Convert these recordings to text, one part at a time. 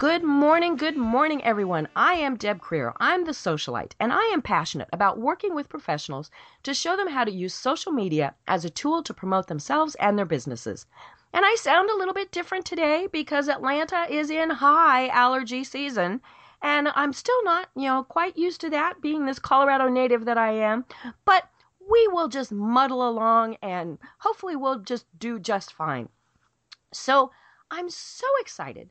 Good morning, good morning, everyone. I am Deb Krier. I'm the socialite, and I am passionate about working with professionals to show them how to use social media as a tool to promote themselves and their businesses. And I sound a little bit different today because Atlanta is in high allergy season, and I'm still not, you know, quite used to that being this Colorado native that I am. But we will just muddle along and hopefully we'll just do just fine. So I'm so excited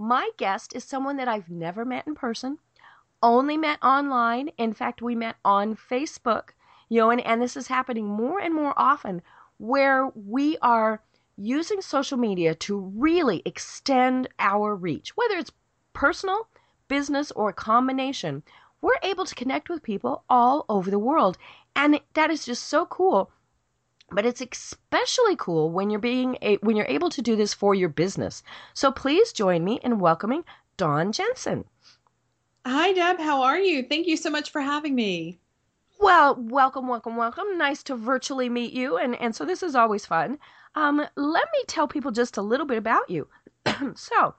my guest is someone that I've never met in person, only met online. In fact, we met on Facebook, you know, and, and this is happening more and more often where we are using social media to really extend our reach, whether it's personal, business, or a combination. We're able to connect with people all over the world. And that is just so cool but it's especially cool when you're being a, when you're able to do this for your business. So please join me in welcoming Dawn Jensen. Hi Deb, how are you? Thank you so much for having me. Well, welcome, welcome, welcome. Nice to virtually meet you, and and so this is always fun. Um, let me tell people just a little bit about you. so,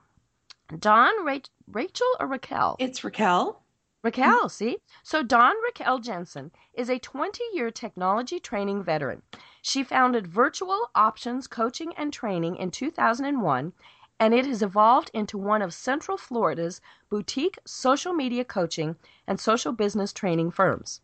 Dawn, Ra- Rachel, or Raquel? It's Raquel. Raquel, see? So, Dawn Raquel Jensen is a 20 year technology training veteran. She founded Virtual Options Coaching and Training in 2001, and it has evolved into one of Central Florida's boutique social media coaching and social business training firms.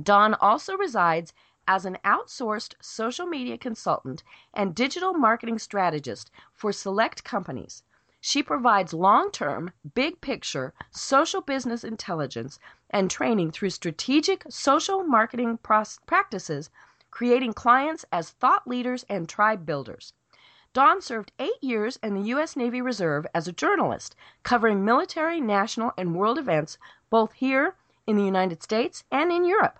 Dawn also resides as an outsourced social media consultant and digital marketing strategist for select companies. She provides long term, big picture social business intelligence and training through strategic social marketing practices creating clients as thought leaders and tribe builders. Dawn served eight years in the U.S. Navy Reserve as a journalist, covering military, national, and world events both here in the United States and in Europe.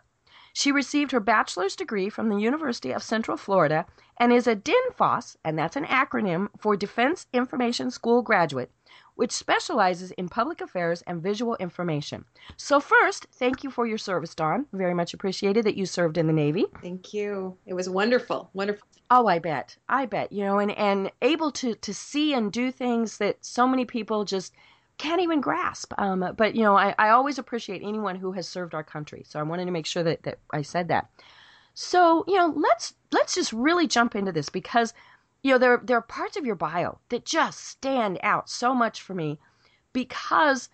She received her bachelor's degree from the University of Central Florida and is a DINFOS, and that's an acronym for Defense Information School graduate, which specializes in public affairs and visual information. So, first, thank you for your service, Dawn. Very much appreciated that you served in the Navy. Thank you. It was wonderful. Wonderful. Oh, I bet. I bet. You know, and, and able to, to see and do things that so many people just can't even grasp. Um, but, you know, I, I always appreciate anyone who has served our country. So I wanted to make sure that, that I said that. So, you know, let's let's just really jump into this because you know, there, there are parts of your bio that just stand out so much for me because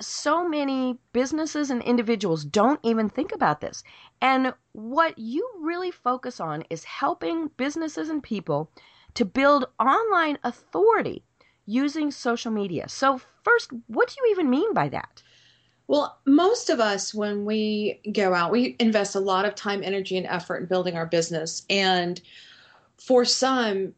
so many businesses and individuals don't even think about this. And what you really focus on is helping businesses and people to build online authority using social media. So, first, what do you even mean by that? Well, most of us, when we go out, we invest a lot of time, energy, and effort in building our business. And for some,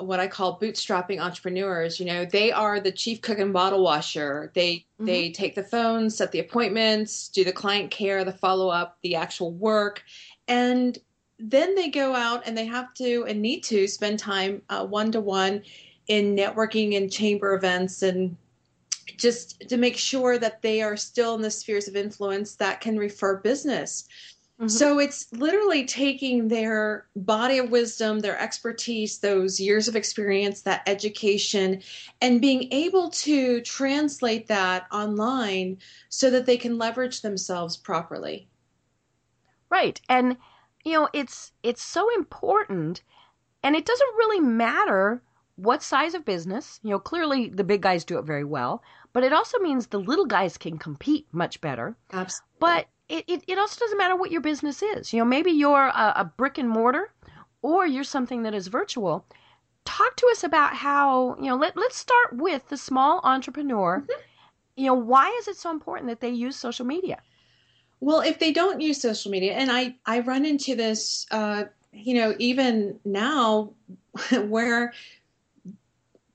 what I call bootstrapping entrepreneurs, you know, they are the chief cook and bottle washer. They mm-hmm. they take the phone, set the appointments, do the client care, the follow up, the actual work, and then they go out and they have to and need to spend time one to one in networking and chamber events and just to make sure that they are still in the spheres of influence that can refer business. Mm-hmm. So it's literally taking their body of wisdom, their expertise, those years of experience, that education, and being able to translate that online so that they can leverage themselves properly. Right. And you know, it's it's so important and it doesn't really matter what size of business. You know, clearly the big guys do it very well, but it also means the little guys can compete much better. Absolutely. But it, it, it also doesn't matter what your business is. You know, maybe you're a, a brick and mortar or you're something that is virtual. Talk to us about how, you know, let, let's start with the small entrepreneur. Mm-hmm. You know, why is it so important that they use social media? Well, if they don't use social media, and I, I run into this, uh, you know, even now where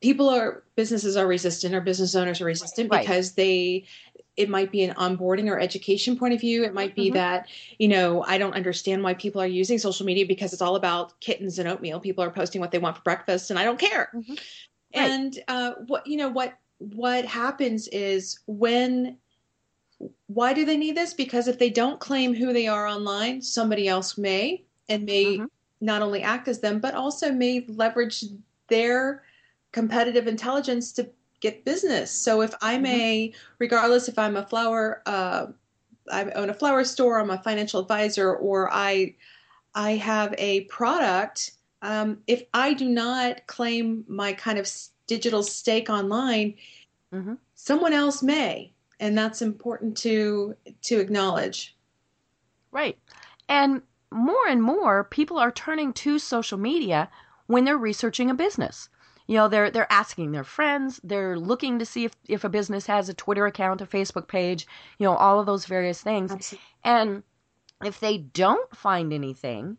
people are businesses are resistant or business owners are resistant Right. because they it might be an onboarding or education point of view it might be Mhm. that you know i don't understand why people are using social media because it's all about kittens and oatmeal people are posting what they want for breakfast and i don't care Mhm. Right. and uh, what you know what what happens is when why do they need this because if they don't claim who they are online somebody else may and may Mhm. not only act as them but also may leverage their competitive intelligence to get business so if i'm a regardless if i'm a flower uh, i own a flower store i'm a financial advisor or i i have a product um, if i do not claim my kind of digital stake online Mhm. someone else may and that's important to to acknowledge Right. And more and more people are turning to social media when they're researching a business. You know, they're they're asking their friends, they're looking to see if, if a business has a Twitter account, a Facebook page, you know, all of those various things. And if they don't find anything,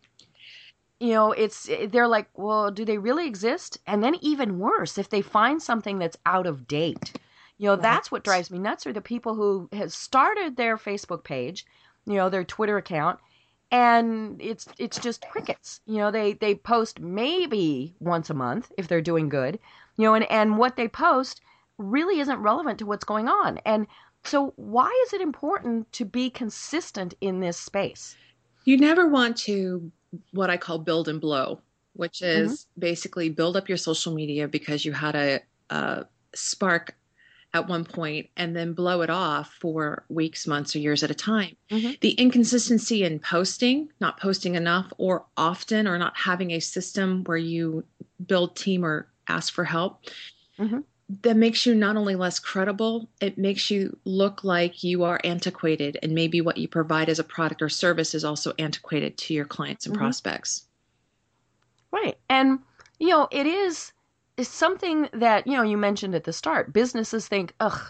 you know, it's they're like, well, do they really exist? And then even worse, if they find something that's out of date, you know, that's what drives me nuts are the people who have started their Facebook page, you know, their Twitter account, and it's it's just crickets. You know, they they post maybe once a month if they're doing good, you know, and and what they post really isn't relevant to what's going on. And so why is it important to be consistent in this space? You never want to what I call build and blow, which is Mm-hmm. basically build up your social media because you had a, a spark at one point and then blow it off for weeks, months, or years at a time. Mhm. The inconsistency in posting, not posting enough or often, or not having a system where you build team or ask for help. Mhm. That makes you not only less credible, it makes you look like you are antiquated, and maybe what you provide as a product or service is also antiquated to your clients and Mhm. prospects. Right. And, you know, it is is something that, you know, you mentioned at the start. Businesses think, ugh,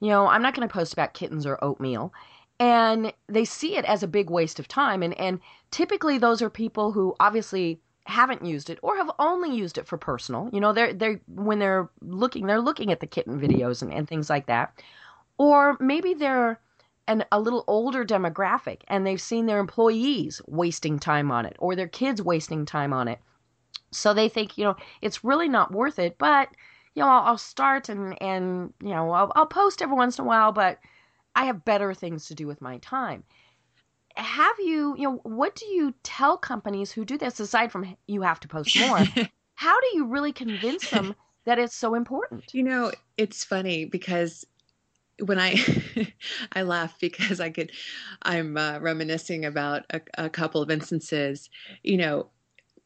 you know, I'm not going to post about kittens or oatmeal. And they see it as a big waste of time. And, and typically those are people who obviously haven't used it or have only used it for personal. You know, they're they're when they're looking, they're looking at the kitten videos and, and things like that. Or maybe they're an, a little older demographic and they've seen their employees wasting time on it or their kids wasting time on it. So they think, you know, it's really not worth it, but you know, I'll, I'll start and and you know, I'll, I'll post every once in a while, but I have better things to do with my time. Have you, you know, what do you tell companies who do this aside from you have to post more? How do you really convince them that it's so important? You know, it's funny because when I I laugh because I could I'm uh, reminiscing about a, a couple of instances. You know,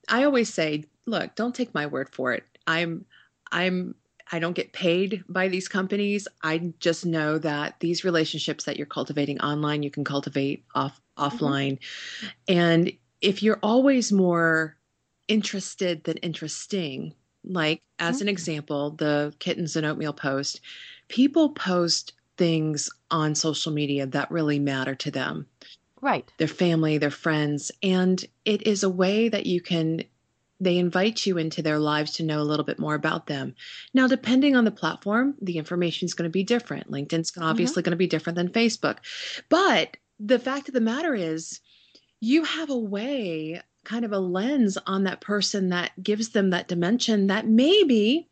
I always say, look, don't take my word for it. I'm I'm I don't get paid by these companies. I just know that these relationships that you're cultivating online, you can cultivate off mm-hmm. offline. And if you're always more interested than interesting, like as an mm. example, the kittens and oatmeal post, people post things on social media that really matter to them Right. their family, their friends, and it is a way that you can they invite you into their lives to know a little bit more about them. Now, depending on the platform, the information is going to be different. LinkedIn's gonna- obviously going to be different than Facebook. But the fact of the matter is, you have a way, kind of a lens on that person that gives them that dimension that maybe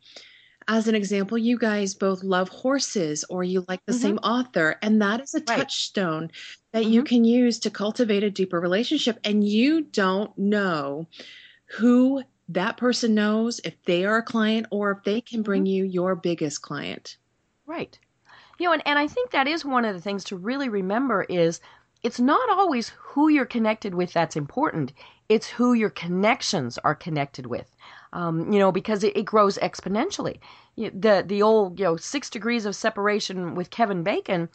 as an example, you guys both love horses or you like the Mhm. same author, and that is a Right. touchstone that you Mhm. can use to cultivate a deeper relationship. And you don't know who that person knows, if they are a client or if they can bring you your biggest client. Right. You know, and, and I think that is one of the things to really remember is it's not always who you're connected with that's important. It's who your connections are connected with. Um, you know, because it, it grows exponentially. The the old, you know, six degrees of separation with Kevin Bacon,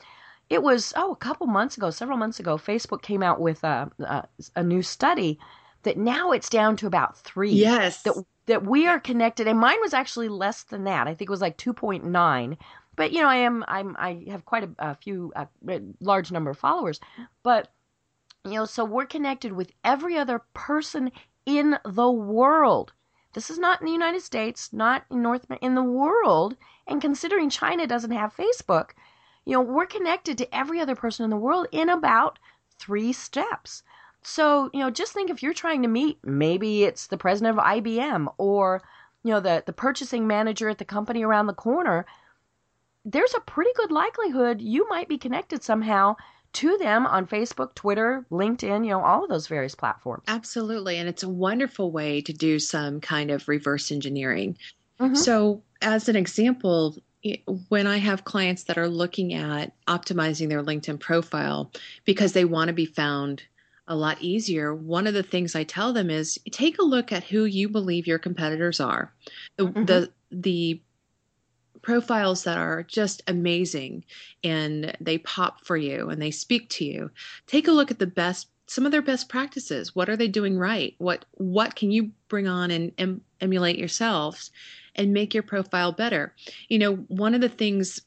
it was, oh, a couple months ago, several months ago, Facebook came out with a, a, a new study that now it's down to about three Yes. that that we are connected and mine was actually less than that i think it was like 2.9 but you know i am i'm i have quite a, a few a, large number of followers but you know so we're connected with every other person in the world This is not in the United States, not in North America in the world. And considering China doesn't have Facebook, you know, we're connected to every other person in the world in about three steps. So, you know, just think if you're trying to meet, maybe it's the president of IBM or, you know, the, the purchasing manager at the company around the corner, there's a pretty good likelihood you might be connected somehow to them on Facebook, Twitter, LinkedIn, you know, all of those various platforms. Absolutely. And it's a wonderful way to do some kind of reverse engineering. Mm-hmm. So, as an example, when I have clients that are looking at optimizing their LinkedIn profile because they want to be found a lot easier, one of the things I tell them is take a look at who you believe your competitors are. The mm-hmm. the, the profiles that are just amazing and they pop for you and they speak to you. Take a look at the best some of their best practices. What are they doing right? What what can you bring on and em, emulate yourselves and make your profile better? You know, one of the things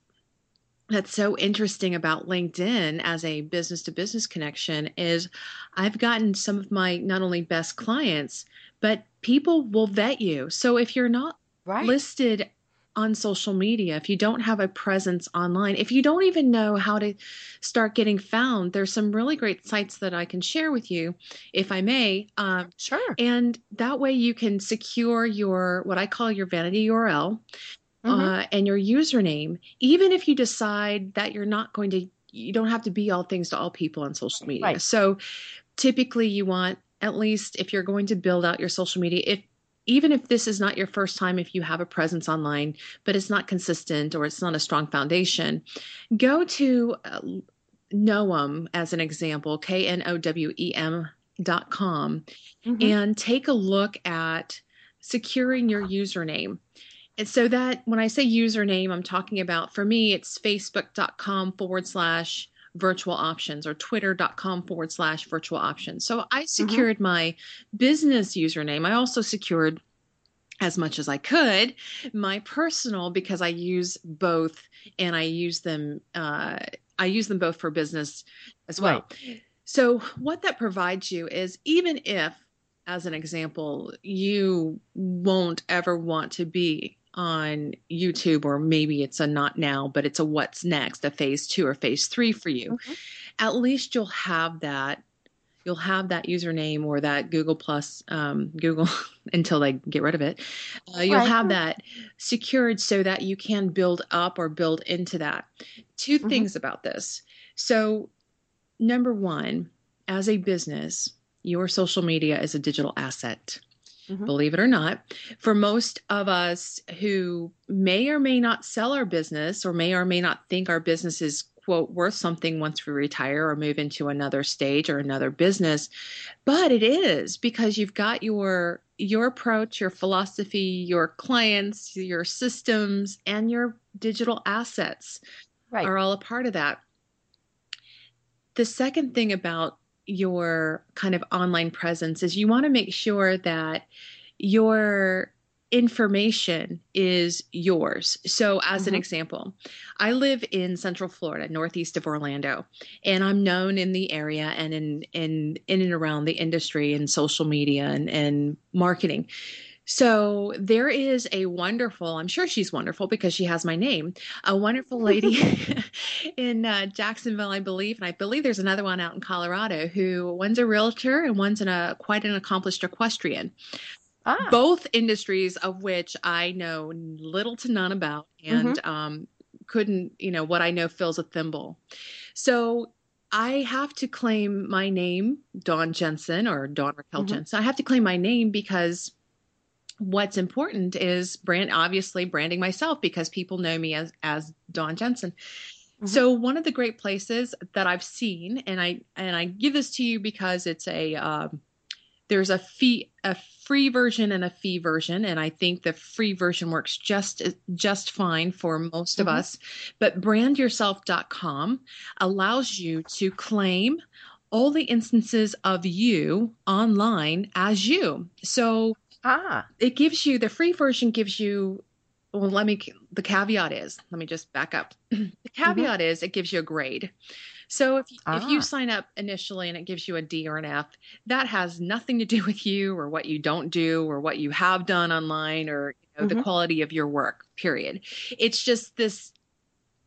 that's so interesting about LinkedIn as a business to business connection is I've gotten some of my not only best clients, but people will vet you. So if you're not right. listed on social media, if you don't have a presence online, if you don't even know how to start getting found, there's some really great sites that I can share with you, if I may. Um, sure. And that way you can secure your, what I call your vanity URL mm-hmm. uh, and your username, even if you decide that you're not going to, you don't have to be all things to all people on social media. Right. So typically you want, at least if you're going to build out your social media, if even if this is not your first time, if you have a presence online, but it's not consistent or it's not a strong foundation, go to uh, Knowem as an example, K N O W E M dot com, mm-hmm. and take a look at securing your username. And so that when I say username, I'm talking about for me, it's facebook.com forward slash virtual options or twitter.com forward slash virtual options. So I mm-hmm. secured mm-hmm. my business username. I also secured as much as I could my personal because I use both and I use them uh, I use them both for business as well. Right. So what that provides you is even if as an example you won't ever want to be on YouTube, or maybe it's a not now, but it's a what's next, a phase two or phase three for you. Mm-hmm. At least you'll have that. You'll have that username or that Google Plus, um, Google until they get rid of it. Uh, you'll right. have that secured so that you can build up or build into that. 2 mm-hmm. things about this. So, number one, as a business, your social media is a digital asset mm-hmm. believe it or not. For most of us who may or may not sell our business or may or may not think our business is quote worth something once we retire or move into another stage or another business but it is because you've got your your approach your philosophy your clients your systems and your digital assets right. are all a part of that the second thing about your kind of online presence is you want to make sure that your information is yours. So, as mm-hmm. an example, I live in Central Florida, northeast of Orlando, and I'm known in the area and in in in and around the industry and social media and, and marketing. So there is a wonderful, I'm sure she's wonderful because she has my name, a wonderful lady in uh, Jacksonville, I believe. And I believe there's another one out in Colorado who one's a realtor and one's an, a, quite an accomplished equestrian. Ah. Both industries of which I know little to none about and mm-hmm. um, couldn't, you know, what I know fills a thimble. So I have to claim my name, Dawn Jensen or Dawn Raquel mm-hmm. Jensen. I have to claim my name because what's important is brand obviously branding myself because people know me as as Dawn Jensen. Mm-hmm. So one of the great places that I've seen, and I and I give this to you because it's a um, there's a fee a free version and a fee version, and I think the free version works just just fine for most mm-hmm. of us. But brandyourself.com allows you to claim all the instances of you online as you. So Ah. It gives you the free version gives you well let me the caveat is let me just back up. the mm-hmm. caveat mm-hmm. is it gives you a grade. So if if Ah. you sign up initially and it gives you a D or an F, that has nothing to do with you or what you don't do or what you have done online or you know, the Mhm. quality of your work. Period. It's just this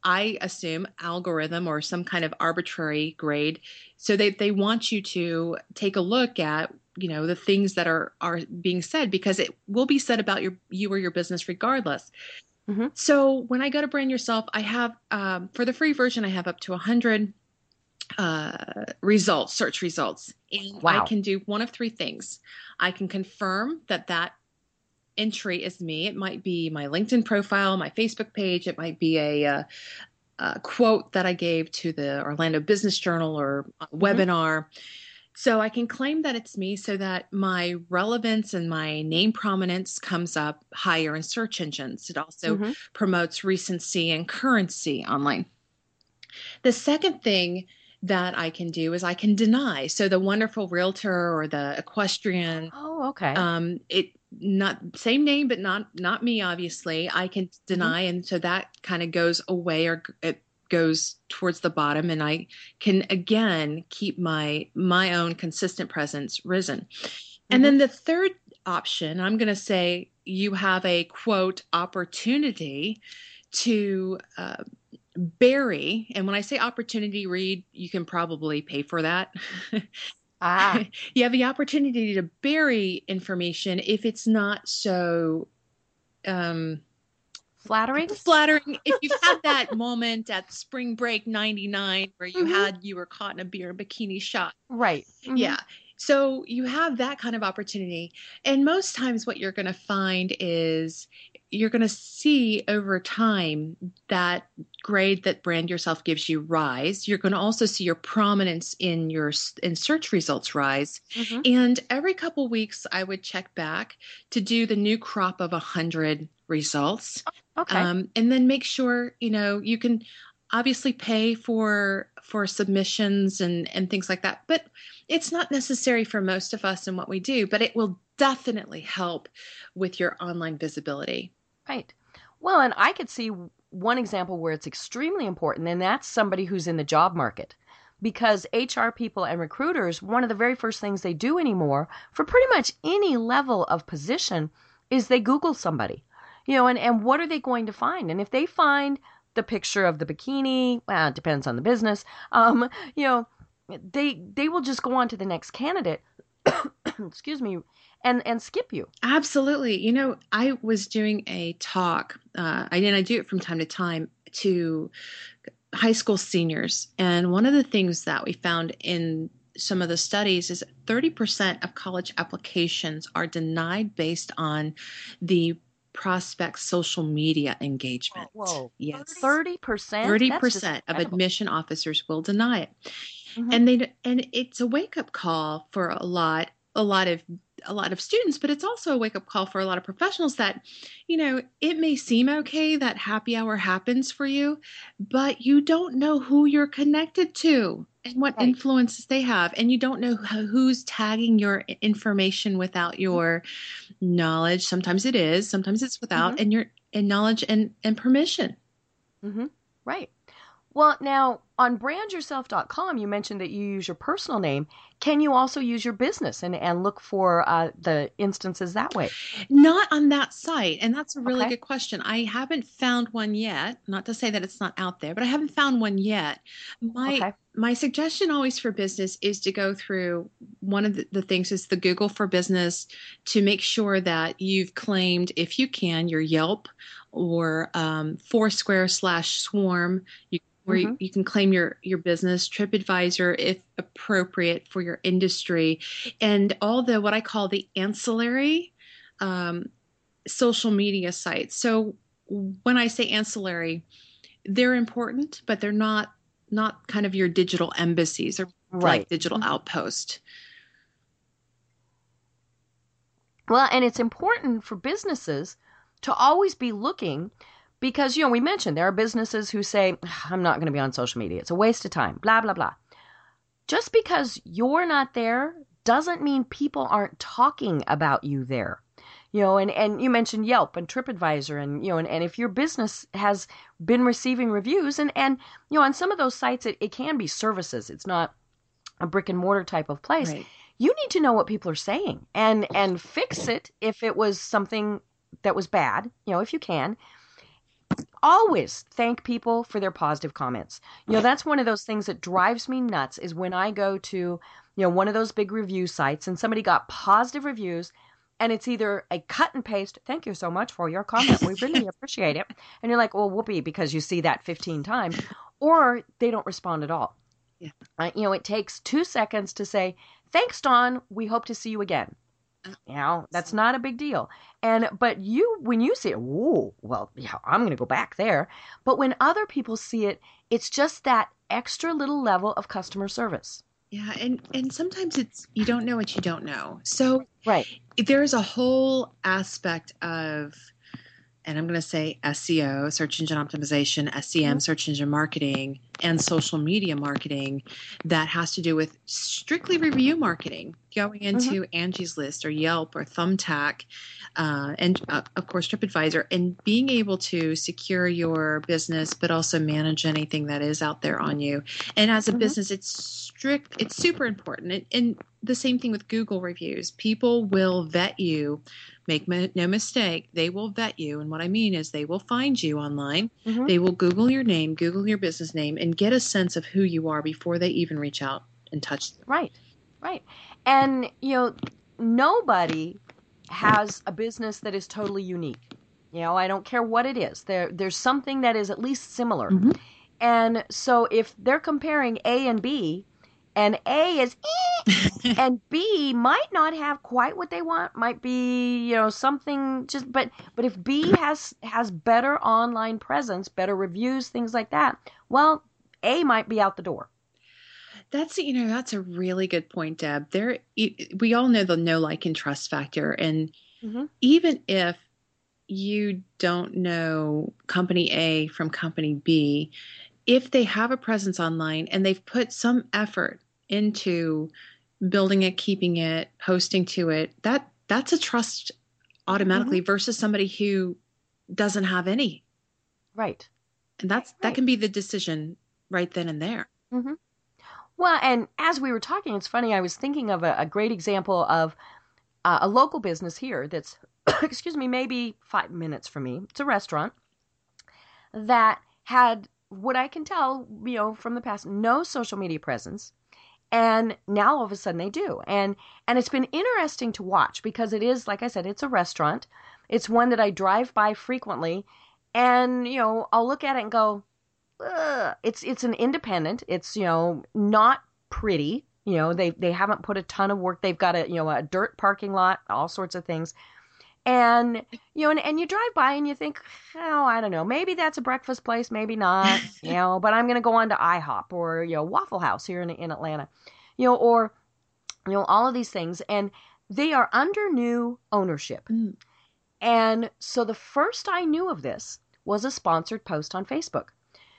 I assume algorithm or some kind of arbitrary grade. So they they want you to take a look at you know the things that are are being said because it will be said about your you or your business regardless. Mhm. So when I go to brand yourself, I have um, for the free version I have up to a hundred uh, results, search results, and Wow. I can do one of three things. I can confirm that that entry is me. It might be my LinkedIn profile, my Facebook page. It might be a, uh a quote that I gave to the Orlando Business Journal or a webinar. So I can claim that it's me so that my relevance and my name prominence comes up higher in search engines. It also Mhm. promotes recency and currency online. The second thing that I can do is I can deny. So the wonderful realtor or the equestrian Oh, okay. um it not same name but not not me obviously i can deny and so that kind of goes away or it goes towards the bottom and i can again keep my my own consistent presence risen. And then the third option i'm going to say you have a quote opportunity to uh, bury and when i say opportunity read you can probably pay for that. Ah, you have the opportunity to bury information if it's not so um flattering. flattering if you've had that moment at spring break 99 where you Mhm. had you were caught in a beer bikini shot Right. Mhm. yeah so you have that kind of opportunity and most times what you're going to find is you're going to see over time that grade that brand yourself gives you rise you're going to also see your prominence in your in search results rise Mhm. and every couple weeks i would check back to do the new crop of 100 results Okay. um, and then make sure you know you can obviously pay for for submissions and and things like that but it's not necessary for most of us in what we do but it will definitely help with your online visibility Right. Well, and I could see one example where it's extremely important, and that's somebody who's in the job market. Because HR people and recruiters, one of the very first things they do anymore for pretty much any level of position is they Google somebody. You know, and, and what are they going to find? And if they find the picture of the bikini, well, it depends on the business, um, you know, they they will just go on to the next candidate, excuse me, and, and skip you. absolutely you know i was doing a talk uh, i and i do it from time to time to high school seniors and one of the things that we found in some of the studies is 30% of college applications are denied based on the prospect social media engagement. Whoa. Yes. Thirty percent. 30% of admission officers will deny it. Mhm. And they and it's a wake-up call for a lot a lot of a lot of students, but it's also a wake-up call for a lot of professionals that you know, it may seem okay that happy hour happens for you, but you don't know who you're connected to and what Right. influences they have and you don't know who's tagging your information without your knowledge sometimes it is sometimes it's without Mhm. and your and knowledge and and permission hmm Right. Well, now on brandyourself.com, you mentioned that you use your personal name. Can you also use your business and, and look for uh, the instances that way? not on that site and that's a really Okay. good question i haven't found one yet not to say that it's not out there but i haven't found one yet my Okay. my suggestion always for business is to go through one of the, the things is the google for business to make sure that you've claimed if you can your yelp or um, foursquare slash swarm you, where you, you can claim your your business tripadvisor if appropriate for your industry and all the what i call the ancillary um, social media sites so when i say ancillary they're important but they're not not kind of your digital embassies or Right. like digital Mhm. outpost Well, and it's important for businesses to always be looking because, you know, we mentioned there are businesses who say, I'm not going to be on social media. It's a waste of time, blah, blah, blah. Just because you're not there doesn't mean people aren't talking about you there. you know and and you mentioned yelp and tripadvisor and you know and, and if your business has been receiving reviews and and you know on some of those sites it, it can be services it's not a brick and mortar type of place Right. you need to know what people are saying and and fix it if it was something that was bad you know if you can always thank people for their positive comments. You know that's one of those things that drives me nuts is when i go to you know one of those big review sites and somebody got positive reviews and it's either a cut and paste thank you so much for your comment. We really appreciate it. And you're like well whoopee because you see that 15 times or they don't respond at all. Yeah. uh, you know it takes two seconds to say thanks don we hope to see you again you know that's not a big deal. And but you when you see it whoa well yeah i'm gonna go back there. But when other people see it it's just that extra little level of customer service. Yeah, and and sometimes it's you don't know what you don't know. So right. there's a whole aspect of and I'm going to say SEO, search engine optimization, SEM, Mhm. search engine marketing, and social media marketing that has to do with strictly review marketing, going into Angie's List or Yelp or Thumbtack, uh, and uh, of course TripAdvisor, and being able to secure your business, but also manage anything that is out there on you. And as a Mhm. business, it's strict, it's super important. And, and the same thing with Google reviews. People will vet you. Make no mistake, they will vet you. And what I mean is, they will find you online. Mhm. They will Google your name, Google your business name, and get a sense of who you are before they even reach out and touch you. Right, right. And, you know, nobody has a business that is totally unique. You know, I don't care what it is. There there's something that is at least similar. Mhm. And so if they're comparing A and B and A is eh, and B might not have quite what they want, might be, you know, something just but but if B has has better online presence, better reviews, things like that, well, A might be out the door. That's you know that's a really good point, Deb. There, we all know the no like and trust factor, and Mhm. even if you don't know company A from company B, if they have a presence online and they've put some effort into building it, keeping it, posting to it, that that's a trust automatically versus somebody who doesn't have any, Right. and that's that can be the decision right then and there. Mm-hmm. Well, and as we were talking, it's funny. I was thinking of a, a great example of uh, a local business here that's, excuse me, maybe five minutes from me. It's a restaurant that had, what I can tell, you know, from the past, no social media presence, and now all of a sudden they do. And and it's been interesting to watch because it is, like I said, it's a restaurant. It's one that I drive by frequently, and you know, I'll look at it and go, Ugh. it's it's an independent. It's you know not pretty. You know they they haven't put a ton of work. They've got a you know a dirt parking lot, all sorts of things, and you know and, and you drive by and you think, oh I don't know, maybe that's a breakfast place, maybe not. You know, but I'm gonna go on to IHOP or you know Waffle House here in in Atlanta, you know, or you know all of these things, and they are under new ownership. Mm. And so the first I knew of this was a sponsored post on Facebook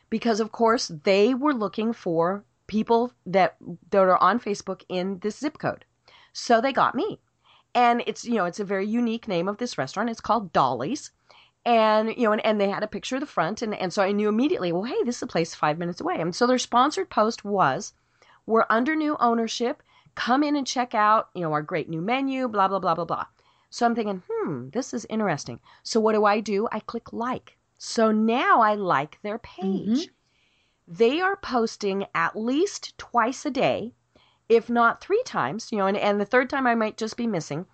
because of course they were looking for people that that are on Facebook in this zip code. So they got me. And it's you know, it's a very unique name of this restaurant. It's called Dolly's. And you know, and, and they had a picture of the front and, and so I knew immediately, well, hey, this is a place five minutes away. And so their sponsored post was we're under new ownership. Come in and check out, you know, our great new menu, blah, blah, blah, blah, blah. So I'm thinking, hmm, this is interesting. So what do I do? I click like. So now I like their page. They are posting at least twice a day, if not three times, you know, and, and the third time I might just be missing.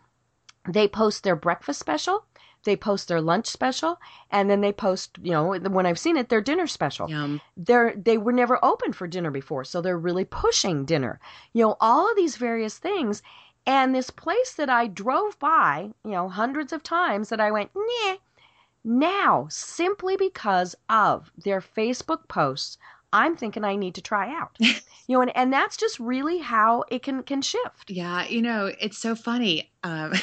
They post their breakfast special, they post their lunch special, and then they post, you know, when I've seen it, their dinner special Yum. they're they were never open for dinner before so they're really pushing dinner you know all of these various things and this place that i drove by you know hundreds of times that i went nah now simply because of their facebook posts i'm thinking i need to try out you know and, and that's just really how it can can shift Yeah, you know, it's so funny. Um,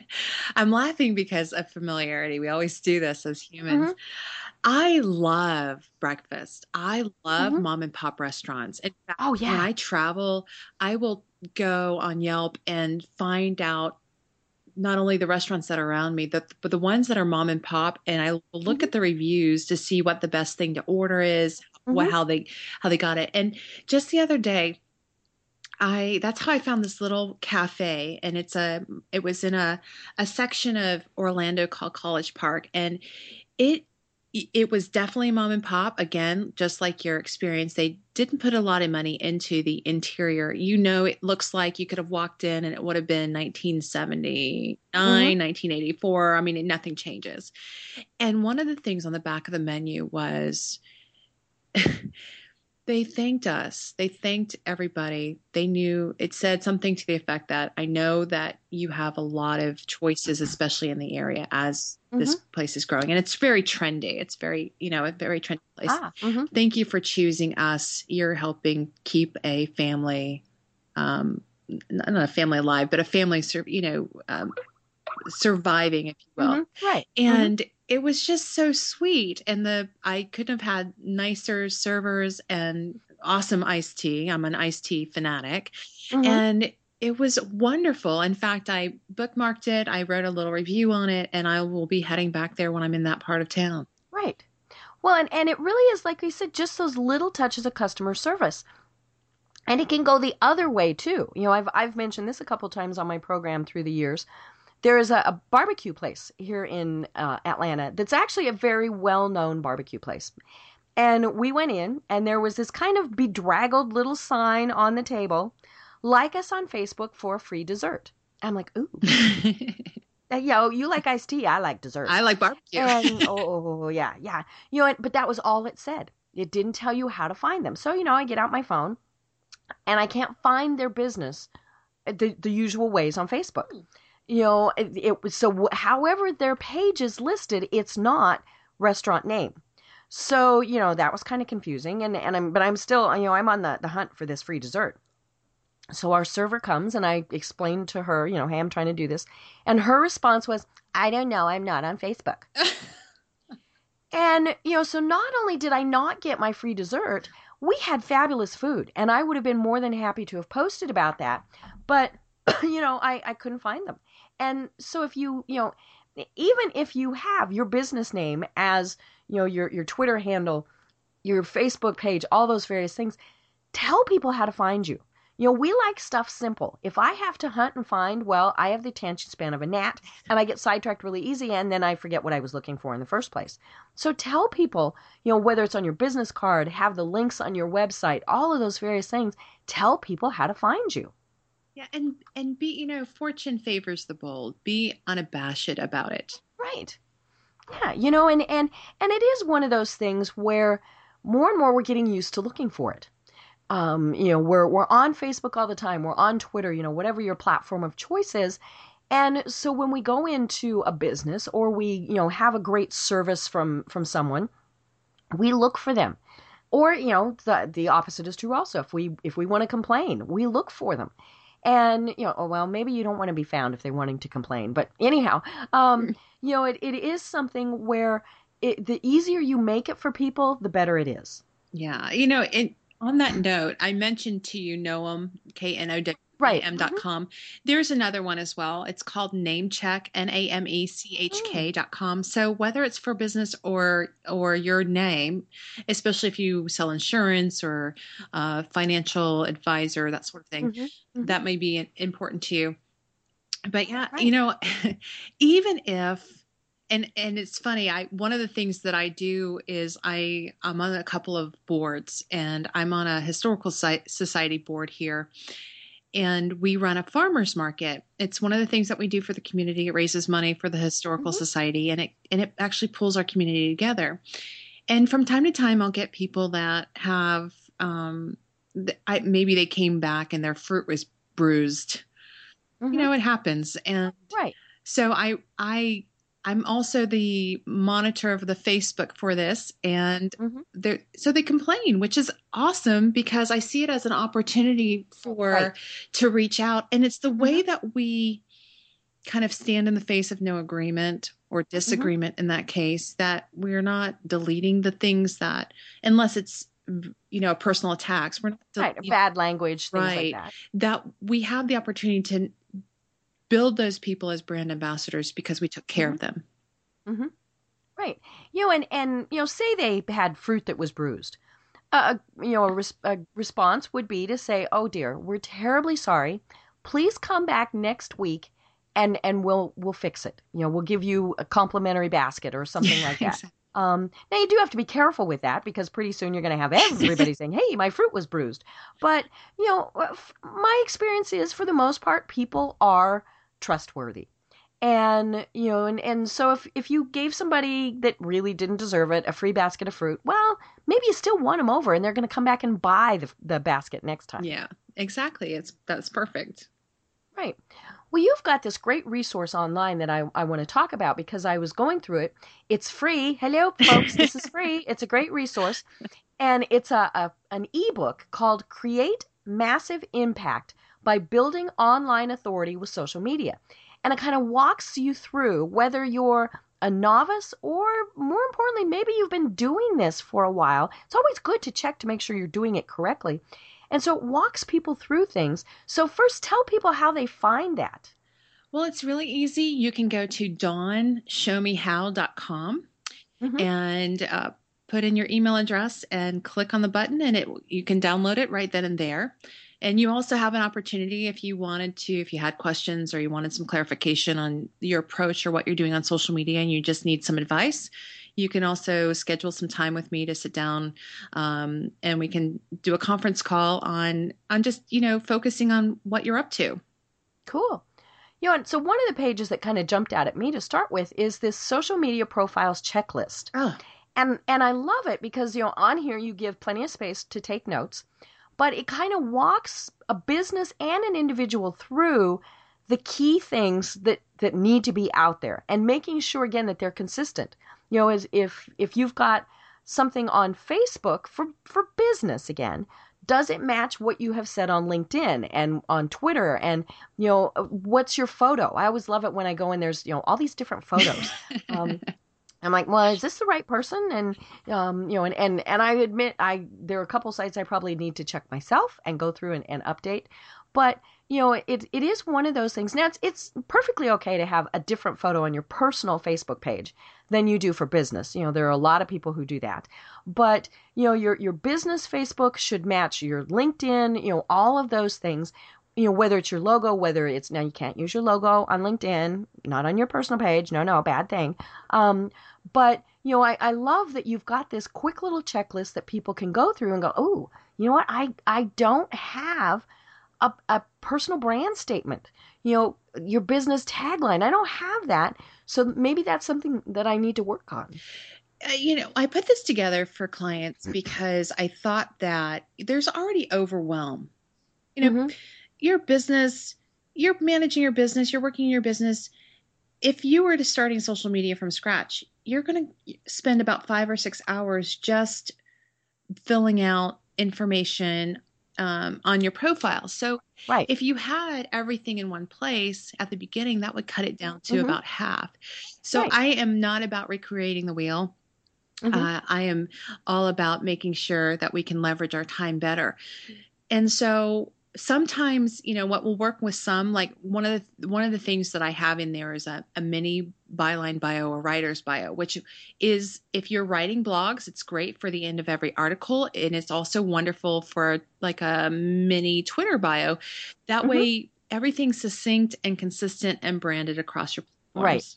I'm laughing because of familiarity. We always do this as humans. Mhm. I love breakfast. I love Mhm. mom and pop restaurants. In fact, oh yeah. when I travel, I will go on Yelp and find out not only the restaurants that are around me, but, but the ones that are mom and pop, and I will look mm-hmm. at the reviews to see what the best thing to order is, mm-hmm. what how they how they got it. And just the other day, I that's how I found this little cafe and it's a it was in a a section of Orlando called College Park and it it was definitely mom and pop again just like your experience they didn't put a lot of money into the interior you know it looks like you could have walked in and it would have been 1979 mm-hmm. 1984 i mean nothing changes and one of the things on the back of the menu was they thanked us. They thanked everybody. They knew it said something to the effect that I know that you have a lot of choices, especially in the area as mm-hmm. this place is growing. And it's very trendy. It's very, you know, a very trendy place. Ah, mm-hmm. Thank you for choosing us. You're helping keep a family, um, not a family alive, but a family, you know, um, surviving, if you will. Mm-hmm. Right. And it was just so sweet. And the i couldn't have had nicer servers and awesome iced tea. I'm an iced tea fanatic. Mm-hmm. and it was wonderful. In fact i bookmarked it. I wrote a little review on it and i will be heading back there when i'm in that part of town. Right. Well and, and it really is like we said just those little touches of customer service. And it can go the other way too. You know i've, I've mentioned this a couple times on my program through the years there is a, a barbecue place here in uh, Atlanta that's actually a very well known barbecue place. And we went in, and there was this kind of bedraggled little sign on the table like us on Facebook for a free dessert. I'm like, ooh. uh, yo, you like iced tea. I like dessert. I like barbecue. and, oh, yeah, yeah. You know, but that was all it said. It didn't tell you how to find them. So, you know, I get out my phone and I can't find their business uh, the, the usual ways on Facebook. You know it, it so however their page is listed it's not restaurant name. So you know that was kind of confusing and and i'm but i'm still you know i'm on the the hunt for this free dessert. So our server comes and i explained to her you know hey i'm trying to do this. And her response was i don't know i'm not on facebook. And you know so not only did i not get my free dessert we had fabulous food and i would have been more than happy to have posted about that but you know i i couldn't find them and so if you, you know, even if you have your business name as, you know, your your Twitter handle, your Facebook page, all those various things, tell people how to find you. You know, we like stuff simple. If I have to hunt and find, well, I have the attention span of a gnat and I get sidetracked really easy and then I forget what I was looking for in the first place. So tell people, you know, whether it's on your business card, have the links on your website, all of those various things, tell people how to find you. Yeah, and and be you know, fortune favors the bold. Be unabashed about it. Right. Yeah, you know, and and and it is one of those things where more and more we're getting used to looking for it. Um, you know, we're we're on Facebook all the time. We're on Twitter. You know, whatever your platform of choice is. And so when we go into a business or we, you know, have a great service from from someone, we look for them. Or, you know, the the opposite is true also. If we if we want to complain, we look for them. And, you know, oh, well, maybe you don't want to be found if they're wanting to complain. But anyhow, um, you know, it, it is something where it, the easier you make it for people, the better it is. Yeah. You know, it, on that note, I mentioned to you Knowem, K N O W right. am.com. Mm-hmm. There's another one as well. It's called Namecheck, N A M E C H K dot com. So whether it's for business or or your name, especially if you sell insurance or uh, financial advisor, that sort of thing, mm-hmm. Mm-hmm. that may be important to you. But yeah, right. you know, even if and and it's funny i one of the things that i do is i i'm on a couple of boards and i'm on a historical society board here and we run a farmers market. It's one of the things that we do for the community. It raises money for the historical mm-hmm. society and it and it actually pulls our community together. And from time to time I'll get people that have um I, maybe they came back and their fruit was bruised. Mm-hmm. You know, it happens. And right. So I I I'm also the monitor of the Facebook for this, and mm-hmm. so they complain, which is awesome because I see it as an opportunity for right. to reach out, and it's the way mm-hmm. that we kind of stand in the face of no agreement or mm-hmm. disagreement mm-hmm. in that case that we're not deleting the things that unless it's you know personal attacks we're not right bad language right like that. that we have the opportunity to build those people as brand ambassadors because we took care mm-hmm. of them. Mm-hmm. Right. You know, and and you know, say they had fruit that was bruised. Uh, you know, a, res- a response would be to say, "Oh dear, we're terribly sorry. Please come back next week and and we'll we'll fix it. You know, we'll give you a complimentary basket or something like that. Exactly. Um, now you do have to be careful with that because pretty soon you're going to have everybody saying, "Hey, my fruit was bruised." But you know, uh, my experience is, for the most part, people are trustworthy, and you know, and and so if if you gave somebody that really didn't deserve it a free basket of fruit, well, maybe you still won them over, and they're going to come back and buy the the basket next time. Yeah, exactly. It's that's perfect. Right. Well, you've got this great resource online that I, I want to talk about because I was going through it. It's free. Hello, folks. this is free. It's a great resource. And it's a, a an ebook called Create Massive Impact by Building Online Authority with Social Media. And it kind of walks you through whether you're a novice or more importantly, maybe you've been doing this for a while. It's always good to check to make sure you're doing it correctly. And so it walks people through things. So, first, tell people how they find that. Well, it's really easy. You can go to dawnshowmehow.com mm-hmm. and uh, put in your email address and click on the button, and it you can download it right then and there. And you also have an opportunity if you wanted to, if you had questions or you wanted some clarification on your approach or what you're doing on social media and you just need some advice, you can also schedule some time with me to sit down um, and we can do a conference call on on just you know focusing on what you're up to. Cool. You know, and so one of the pages that kind of jumped out at me to start with is this social media profiles checklist. Oh. And and I love it because you know on here you give plenty of space to take notes, but it kind of walks a business and an individual through the key things that that need to be out there and making sure again that they're consistent you know, is if if you've got something on Facebook for for business again, does it match what you have said on LinkedIn and on Twitter? And you know, what's your photo? I always love it when I go in. There's you know all these different photos. Um, I'm like, well, is this the right person? And um, you know, and, and and I admit, I there are a couple sites I probably need to check myself and go through and, and update. But you know, it it is one of those things. Now it's it's perfectly okay to have a different photo on your personal Facebook page than you do for business. You know, there are a lot of people who do that. But, you know, your your business Facebook should match your LinkedIn, you know, all of those things. You know, whether it's your logo, whether it's now you can't use your logo on LinkedIn, not on your personal page. No, no, bad thing. Um, but you know, I, I love that you've got this quick little checklist that people can go through and go, oh, you know what? I I don't have a, a personal brand statement you know, your business tagline. I don't have that. So maybe that's something that I need to work on. Uh, you know, I put this together for clients because I thought that there's already overwhelm. You know, mm-hmm. Your business, you're managing your business, you're working in your business. If you were to starting social media from scratch, you're going to spend about five or six hours just filling out information um, on your profile. So right. if you had everything in one place at the beginning, that would cut it down to mm-hmm. about half. So right. I am not about recreating the wheel. Mm-hmm. Uh, I am all about making sure that we can leverage our time better. And so sometimes you know what will work with some like one of the one of the things that i have in there is a, a mini byline bio or writer's bio which is if you're writing blogs it's great for the end of every article and it's also wonderful for like a mini twitter bio that mm-hmm. way everything's succinct and consistent and branded across your platforms. right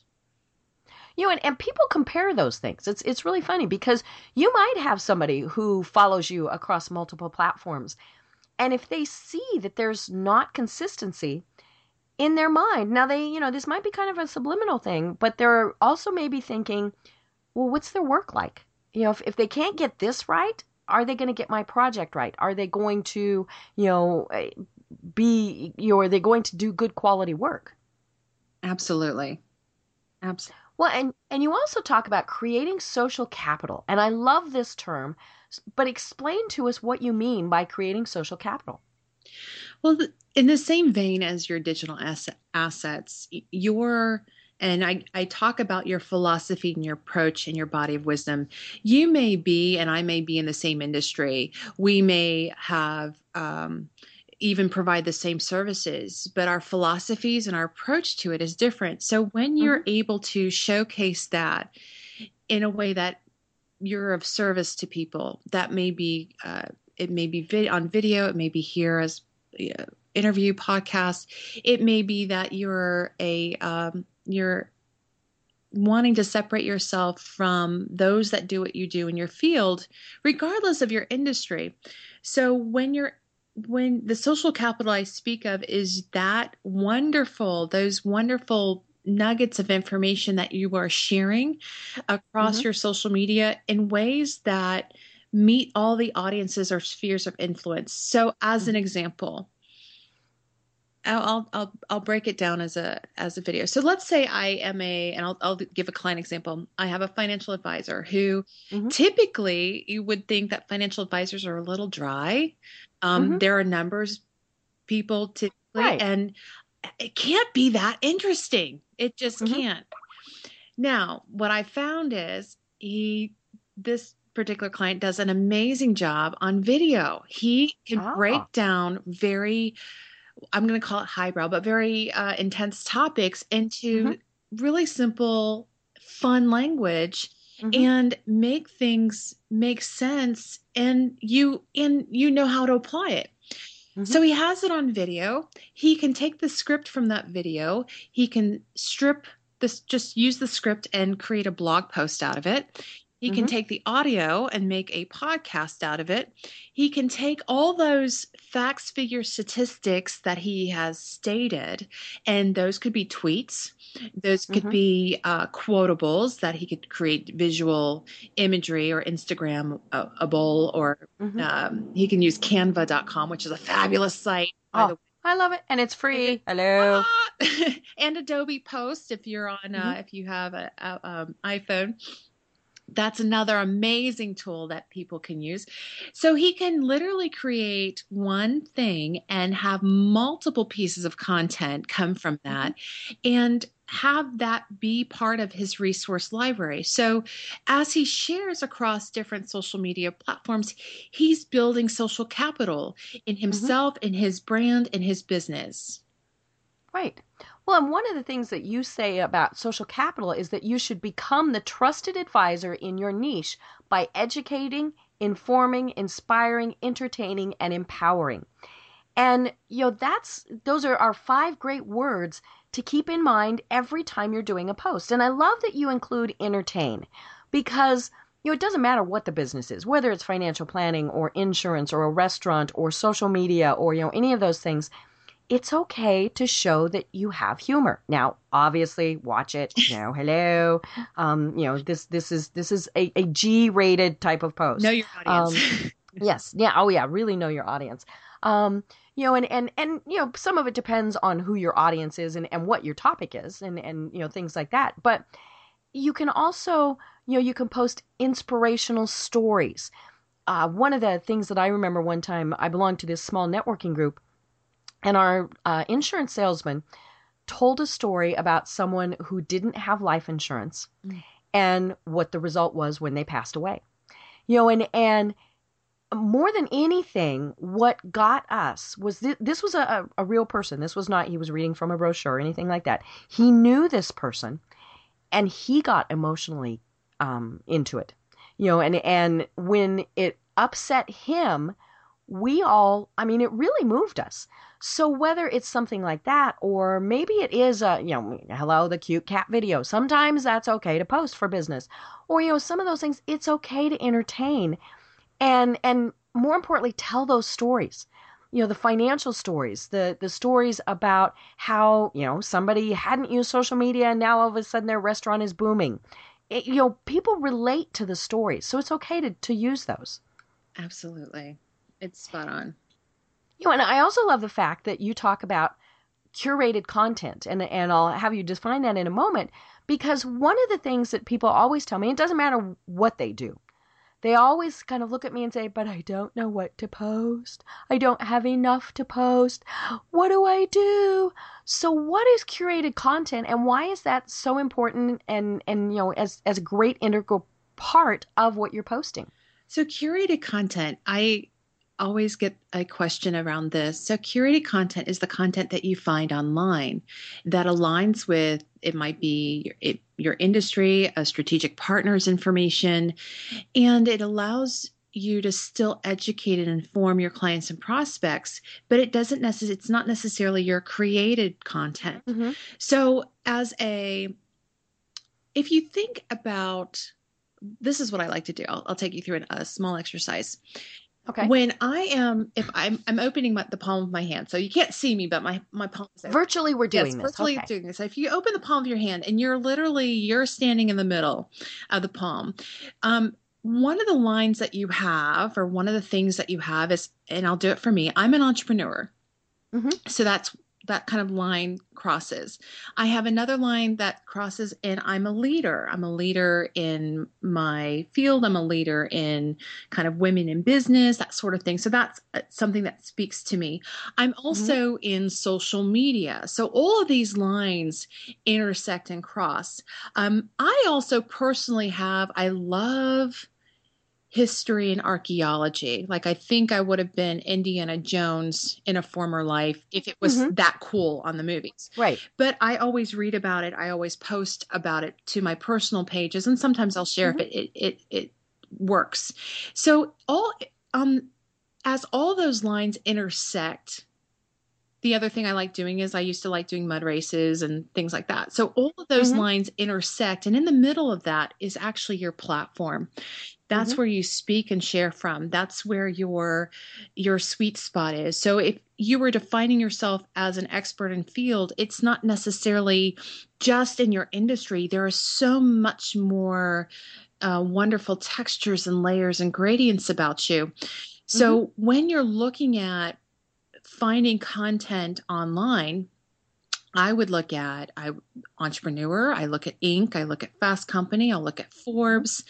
you know, and, and people compare those things. It's it's really funny because you might have somebody who follows you across multiple platforms and if they see that there's not consistency in their mind, now they, you know, this might be kind of a subliminal thing, but they're also maybe thinking, well, what's their work like? You know, if, if they can't get this right, are they going to get my project right? Are they going to, you know, eh, be, you know, are they going to do good quality work? Absolutely. Absolutely. Well, and, and you also talk about creating social capital. And I love this term but explain to us what you mean by creating social capital. Well, in the same vein as your digital asset, assets, your and I, I talk about your philosophy and your approach and your body of wisdom. You may be, and I may be in the same industry. We may have um, even provide the same services, but our philosophies and our approach to it is different. So when you're mm-hmm. able to showcase that in a way that you're of service to people, that may be uh, it may be vid- on video, it may be here as interview podcast, it may be that you're a um, you're wanting to separate yourself from those that do what you do in your field, regardless of your industry. So when you're when the social capital I speak of is that wonderful, those wonderful nuggets of information that you are sharing across mm-hmm. your social media in ways that meet all the audiences or spheres of influence. So as an mm-hmm. example, I'll I'll I'll break it down as a as a video. So let's say I am a and I'll I'll give a client example. I have a financial advisor who mm-hmm. typically you would think that financial advisors are a little dry. Um, mm-hmm. There are numbers people typically, right. and it can't be that interesting. It just mm-hmm. can't. Now, what I found is he this particular client does an amazing job on video. He can oh. break down very I'm going to call it highbrow, but very uh, intense topics into mm-hmm. really simple, fun language mm-hmm. and make things make sense and you and you know how to apply it. Mm-hmm. So he has it on video. He can take the script from that video. He can strip this just use the script and create a blog post out of it. He mm-hmm. can take the audio and make a podcast out of it. He can take all those facts, figures, statistics that he has stated, and those could be tweets. Those could mm-hmm. be uh, quotables that he could create visual imagery or Instagramable, or mm-hmm. um, he can use canva.com, which is a fabulous site. Oh, I love it. And it's free. Hello. and Adobe Post if you're on, uh, mm-hmm. if you have an um, iPhone that's another amazing tool that people can use. So he can literally create one thing and have multiple pieces of content come from that mm-hmm. and have that be part of his resource library. So as he shares across different social media platforms, he's building social capital in mm-hmm. himself, mm-hmm. in his brand, in his business. Right. Well, and one of the things that you say about social capital is that you should become the trusted advisor in your niche by educating, informing, inspiring, entertaining, and empowering. And you know that's those are our five great words to keep in mind every time you're doing a post. And I love that you include entertain because you know, it doesn't matter what the business is, whether it's financial planning or insurance or a restaurant or social media or, you know, any of those things it's okay to show that you have humor. Now, obviously, watch it. You know, hello. Um, you know, this this is this is a, a G rated type of post. Know your audience. Um, yes. Yeah. Oh, yeah. Really know your audience. Um, you know, and, and, and, you know, some of it depends on who your audience is and, and what your topic is and, and, you know, things like that. But you can also, you know, you can post inspirational stories. Uh, one of the things that I remember one time, I belonged to this small networking group and our uh, insurance salesman told a story about someone who didn't have life insurance mm. and what the result was when they passed away. You know, and and more than anything, what got us was th- this was a, a real person. This was not he was reading from a brochure or anything like that. He knew this person, and he got emotionally um, into it. You know, and and when it upset him, we all, I mean, it really moved us. So whether it's something like that, or maybe it is a, you know, hello, the cute cat video. Sometimes that's okay to post for business. Or, you know, some of those things, it's okay to entertain and, and more importantly, tell those stories you know the financial stories the the stories about how you know somebody hadn't used social media and now all of a sudden their restaurant is booming it, you know people relate to the stories so it's okay to, to use those absolutely it's spot on you know, and I also love the fact that you talk about curated content, and and I'll have you define that in a moment because one of the things that people always tell me, it doesn't matter what they do, they always kind of look at me and say, "But I don't know what to post. I don't have enough to post. What do I do?" So, what is curated content, and why is that so important? And and you know, as as a great integral part of what you're posting. So, curated content, I always get a question around this. So, curated content is the content that you find online that aligns with it might be your, it, your industry, a strategic partner's information, and it allows you to still educate and inform your clients and prospects but it doesn't necessarily it's not necessarily your created content Mhm. so as a if you think about this is what i like to do i'll, I'll take you through an, a small exercise Okay. when i am if i'm i'm opening my, the palm of my hand so you can't see me but my my palm is open. Virtually, we're doing yes, this. virtually okay. doing this. If you open the palm of your hand and you're literally you're standing in the middle of the palm, um, one of the lines that you have, or one of the things that you have is, and I'll do it for me. I'm an entrepreneur, Mhm. so that's that kind of line crosses. I have another line that crosses, and I'm a leader. I'm a leader in my field. I'm a leader in kind of women in business, that sort of thing. So that's uh, something that speaks to me. I'm also in social media. So all of these lines intersect and cross. Um, I also personally have, I love history and archaeology. Like I think I would have been Indiana Jones in a former life if it was Mhm. that cool on the movies. Right. But I always read about it. I always post about it to my personal pages, and sometimes I'll share if it it it, it works. So all um as all those lines intersect. The other thing I like doing is I used to like doing mud races and things like that. So all of those Mhm. lines intersect, and in the middle of that is actually your platform. That's Mhm. where you speak and share from. That's where your your sweet spot is. So if you were defining yourself as an expert in field, it's not necessarily just in your industry. There are so much more uh, wonderful textures and layers and gradients about you. So when you're looking at finding content online, I would look at I entrepreneur, I look at Inc., I look at Fast Company, I'll look at Forbes,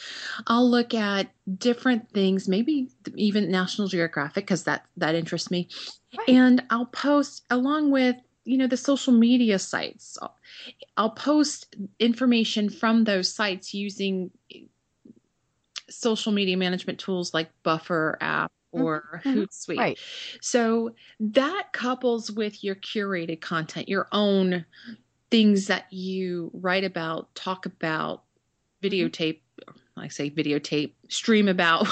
I'll look at different things, maybe even National Geographic because that that interests me. Right. And I'll post along with you know the social media sites. I'll, I'll post information from those sites using social media management tools like Buffer app or Mhm. Hootsuite. Right. So that couples with your curated content, your own things that you write about, talk about, videotape, I say videotape, stream about.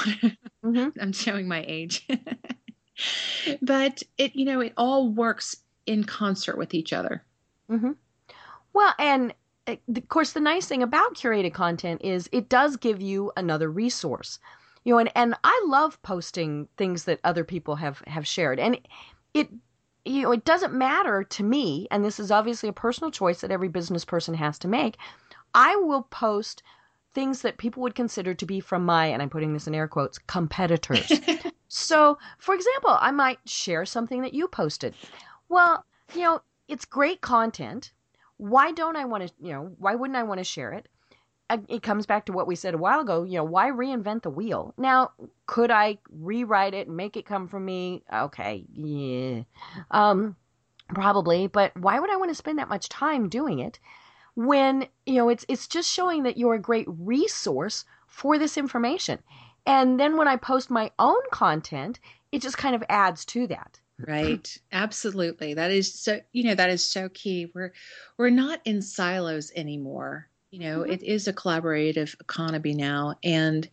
Mhm. I'm showing my age. but it, you know, it all works in concert with each other. Well, and uh, of course, the nice thing about curated content is it does give you another resource. You know, and, and I love posting things that other people have have shared, and it you know it doesn't matter to me, and this is obviously a personal choice that every business person has to make. I will post things that people would consider to be from my, and I'm putting this in air quotes, competitors. So, for example, I might share something that you posted. Well, you know, it's great content. Why don't I want to, you know, why wouldn't I want to share it? It comes back to what we said a while ago, you know, why reinvent the wheel? Now, could I rewrite it and make it come from me? Okay, yeah. Um probably, but why would I want to spend that much time doing it when, you know, it's it's just showing that you're a great resource for this information. And then when I post my own content, it just kind of adds to that. Right. Absolutely. That is so you know, that is so key. We're we're not in silos anymore. You know, Mhm. it is a collaborative economy now and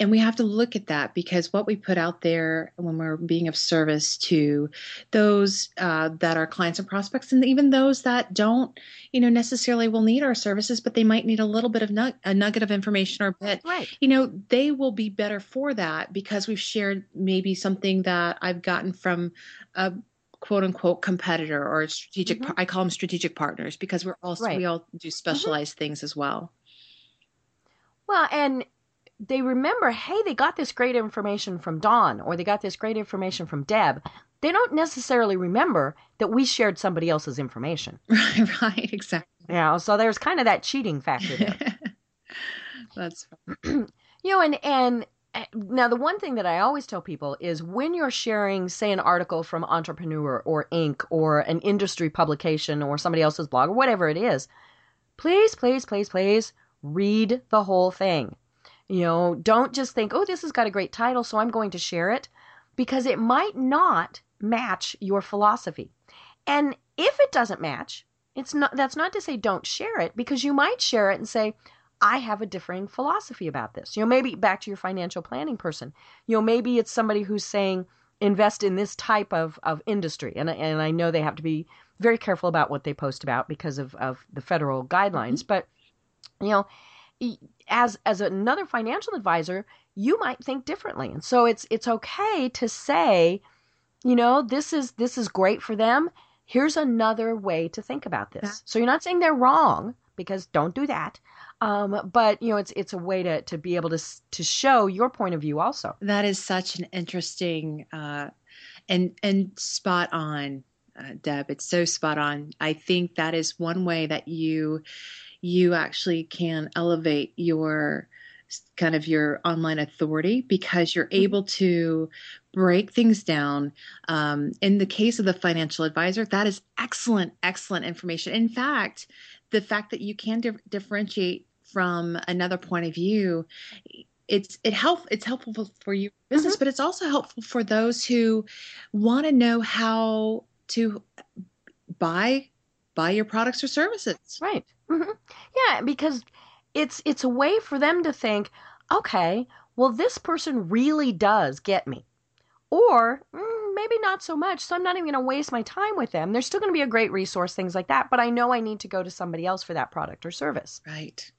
and we have to look at that because what we put out there when we're being of service to those uh, that are clients and prospects and even those that don't you know necessarily will need our services but they might need a little bit of nug- a nugget of information or a bit Right. you know they will be better for that because we've shared maybe something that i've gotten from a quote unquote competitor or a strategic Mhm. par- i call them strategic partners because we're also Right. we all do specialized things as well Well, and they remember, hey, they got this great information from Dawn or they got this great information from Deb. They don't necessarily remember that we shared somebody else's information. right right exactly You know, so there's kind of that cheating factor there. that's you know, and and now the one thing that I always tell people is when you're sharing, say, an article from Entrepreneur or Inc. or an industry publication or somebody else's blog or whatever it is, please, please, please, please read the whole thing. You know, don't just think, oh, this has got a great title, so I'm going to share it. because it might not match your philosophy. And if it doesn't match, it's not that's not to say don't share it because you might share it and say I have a differing philosophy about this. You know, maybe back to your financial planning person. You know, maybe it's somebody who's saying invest in this type of, of industry. And, and I know they have to be very careful about what they post about because of, of the federal guidelines. Mm-hmm. But, you know, as as another financial advisor, you might think differently. And so it's it's okay to say, you know, this is this is great for them. Here's another way to think about this. Yeah. So you're not saying they're wrong because don't do that. Um, but you know, it's it's a way to to be able to to show your point of view also. That is such an interesting uh, and and spot on, uh, Deb. It's so spot on. I think that is one way that you you actually can elevate your kind of your online authority because you're mm-hmm. able to break things down. Um, in the case of the financial advisor, that is excellent, excellent information. In fact, the fact that you can di- differentiate from another point of view it's it help it's helpful for your business mm-hmm. but it's also helpful for those who want to know how to buy buy your products or services right mm-hmm. yeah because it's it's a way for them to think, okay, well this person really does get me. Or mm, maybe not so much, so I'm not even going to waste my time with them. They're still going to be a great resource, things like that, but I know I need to go to somebody else for that product or service. Right.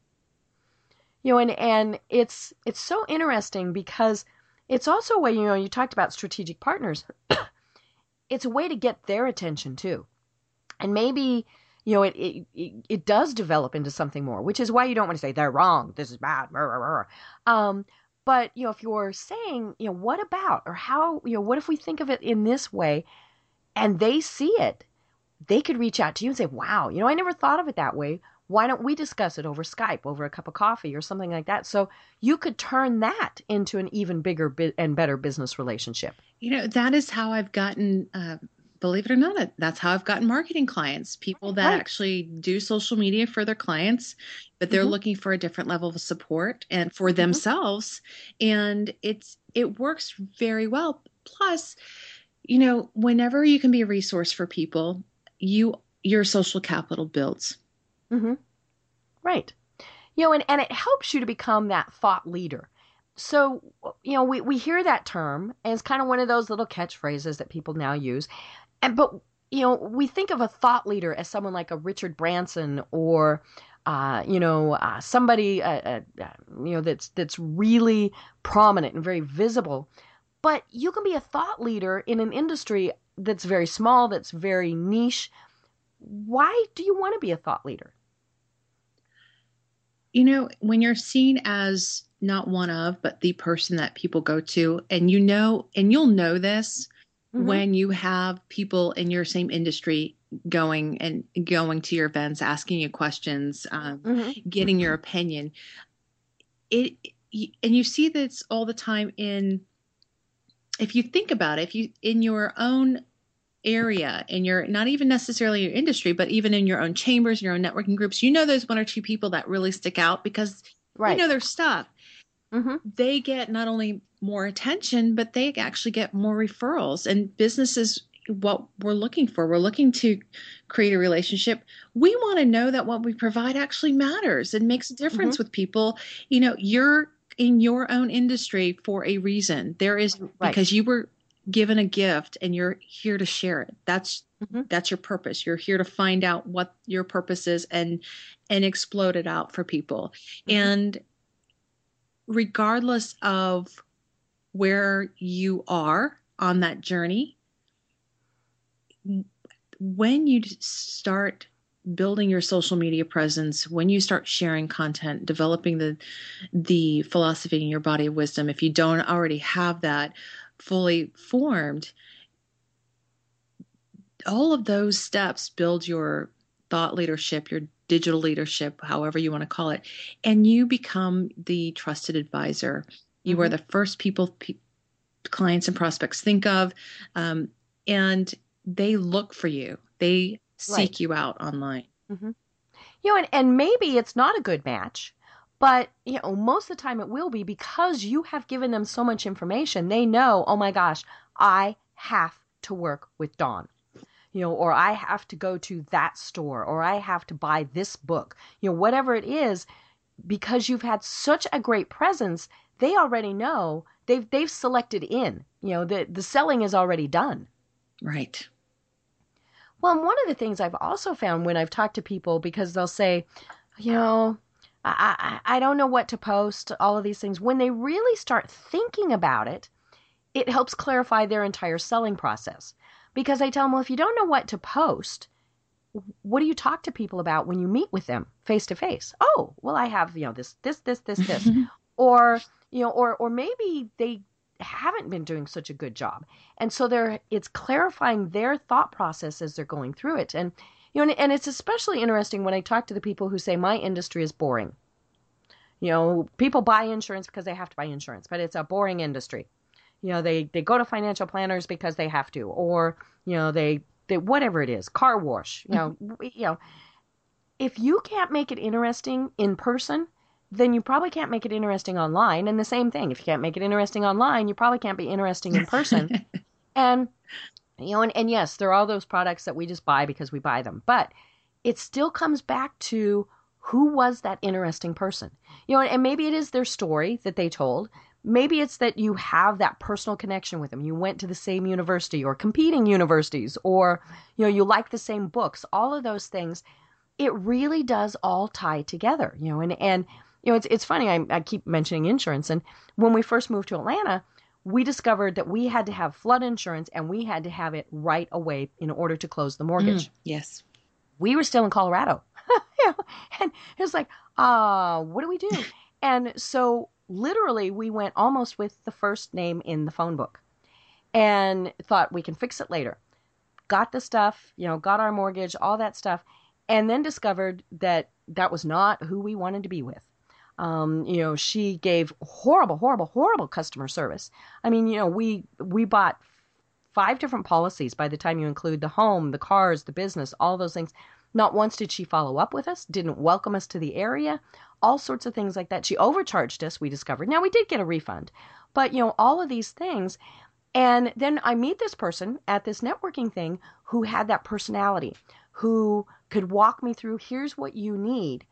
You know, and and it's it's so interesting because it's also a way, you know, you talked about strategic partners. it's a way to get their attention too. And maybe you know, it, it, it does develop into something more, which is why you don't want to say they're wrong, this is bad. Um, but you know, if you're saying, you know, what about or how, you know, what if we think of it in this way, and they see it, they could reach out to you and say, wow, you know, I never thought of it that way. Why don't we discuss it over Skype, over a cup of coffee, or something like that? So you could turn that into an even bigger and better business relationship. You know, that is how I've gotten. Uh believe it or not, that's how I've gotten marketing clients. People that right. actually do social media for their clients, but they're mm-hmm. looking for a different level of support and for mm-hmm. themselves. And it's it works very well. Plus, you know, whenever you can be a resource for people, you your social capital builds. Mm-hmm. Right. You know, and, and it helps you to become that thought leader. So you know we, we hear that term and it's kind of one of those little catchphrases that people now use. And but you know we think of a thought leader as someone like a Richard Branson or uh, you know uh, somebody uh, uh, uh, you know that's that's really prominent and very visible. But you can be a thought leader in an industry that's very small that's very niche. Why do you want to be a thought leader you know when you're seen as not one of but the person that people go to and you know and you'll know this mm-hmm. when you have people in your same industry going and going to your events, asking you questions, um, mm-hmm. getting your opinion. It and you see this all the time in. If you think about it, if you in your own area in your not even necessarily your industry but even in your own chambers your own networking groups you know those one or two people that really stick out because right. you know their stuff mm-hmm. they get not only more attention, but they actually get more referrals. And businesses, what we're looking for, we're looking to create a relationship. We want to know that what we provide actually matters and makes a difference mm-hmm. with people. You know, you're in your own industry for a reason. There is right. because you were given a gift and you're here to share it. That's mm-hmm. that's your purpose. You're here to find out what your purpose is and and explode it out for people. Mm-hmm. And regardless of where you are on that journey, when you start building your social media presence when you start sharing content developing the the philosophy in your body of wisdom if you don't already have that fully formed all of those steps build your thought leadership your digital leadership, however you want to call it, and you become the trusted advisor. You mm-hmm. are the first people pe- clients and prospects think of, um, and they look for you. They seek right. you out online. Mm-hmm. You know, and, and maybe it's not a good match, but you know, most of the time it will be because you have given them so much information. They know, oh my gosh, I have to work with Dawn. You know, or I have to go to that store, or I have to buy this book, you know, whatever it is, because you've had such a great presence, they already know they've they've selected in. You know, the the selling is already done. Right. Well, and one of the things I've also found when I've talked to people because they'll say, you know, I, I, I don't know what to post, all of these things. When they really start thinking about it, it helps clarify their entire selling process. Because I tell them, well, if you don't know what to post, what do you talk to people about when you meet with them face to face? Oh, well, I have, you know, this, this, this, this, this. or, you know, or, or maybe they haven't been doing such a good job. And so they're, it's clarifying their thought process as they're going through it. And, you know, and, it's especially interesting when I talk to the people who say my industry is boring. You know, people buy insurance because they have to buy insurance, but it's a boring industry. You know, they, they go to financial planners because they have to, or, you know, they, they whatever it is, car wash, you know, mm-hmm. you know, if you can't make it interesting in person, then you probably can't make it interesting online. And the same thing, if you can't make it interesting online, you probably can't be interesting in person. and you know, and, and yes, there are all those products that we just buy because we buy them, but it still comes back to who was that interesting person? You know, and maybe it is their story that they told. Maybe it's that you have that personal connection with them. You went to the same university or competing universities, or, you know, you like the same books, all of those things. It really does all tie together, you know, and, and, you know, it's, it's funny. I, I keep mentioning insurance. And when we first moved to Atlanta, we discovered that we had to have flood insurance and we had to have it right away in order to close the mortgage. Mm, yes. We were still in Colorado. you know, and it was like, uh, what do we do? and so literally we went almost with the first name in the phone book and thought we can fix it later. Got the stuff, you know, got our mortgage, all that stuff, and then discovered that that was not who we wanted to be with. Um, you know, she gave horrible, horrible, horrible customer service. I mean, you know, we we bought five different policies by the time you include the home, the cars, the business, all those things. Not once did she follow up with us, didn't welcome us to the area, all sorts of things like that. She overcharged us, we discovered. Now we did get a refund, but you know, all of these things. And then I meet this person at this networking thing who had that personality, who could walk me through here's what you need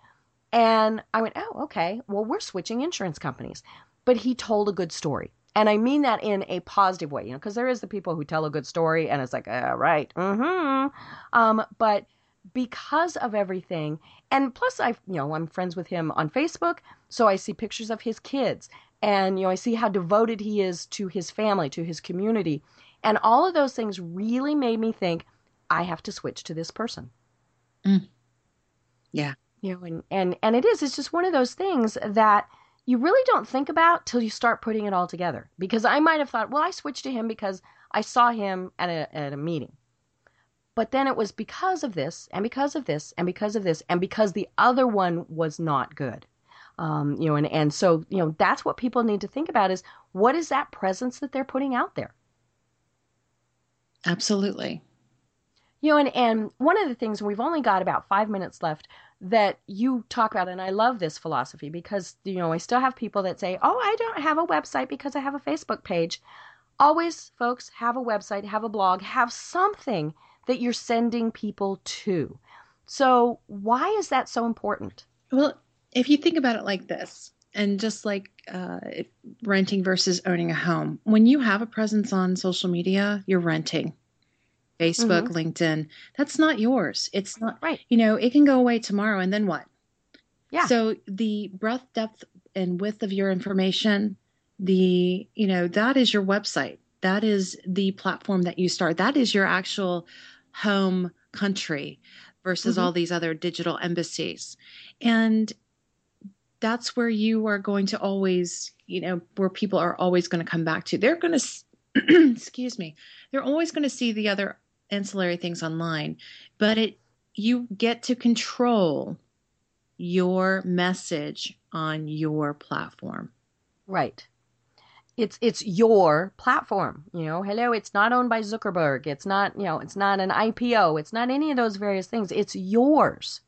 and I went, oh, okay. Well, we're switching insurance companies. But he told a good story. And I mean that in a positive way, you know, because there is the people who tell a good story and it's like, uh, right, mm-hmm. Um, but because of everything, and plus I, you know, I'm friends with him on Facebook, so I see pictures of his kids, and you know, I see how devoted he is to his family, to his community, and all of those things really made me think I have to switch to this person. Mm. Yeah you know and and and it is it's just one of those things that you really don't think about till you start putting it all together. Because i might have thought well i switched to him because i saw him at a, at a meeting. But then it was because of this and because of this and because of this and because the other one was not good. Um, you know and, and so you know that's what people need to think about is what is that presence that they're putting out there? Absolutely. You know and, and one of the things we've only got about five minutes left that you talk about and I love this philosophy because you know I still have people that say, "Oh, I don't have a website because I have a Facebook page." Always folks have a website, have a blog, have something that you're sending people to. So, why is that so important? Well, if you think about it like this, and just like uh, renting versus owning a home, when you have a presence on social media, you're renting. Facebook, mm-hmm. LinkedIn. That's not yours. It's not right. You know, it can go away tomorrow and then what? Yeah. So the breadth, depth, and width of your information, the, you know, that is your website. That is the platform that you start. That is your actual home country versus mm-hmm. all these other digital embassies. And that's where you are going to always, you know, where people are always going to come back to. They're going to, excuse me, they're always going to see the other ancillary things online, but it you get to control your message on your platform. Right. It's it's your platform, you know. Hello, it's not owned by Zuckerberg. It's not, you know, it's not an IPO. It's not any of those various things. It's yours.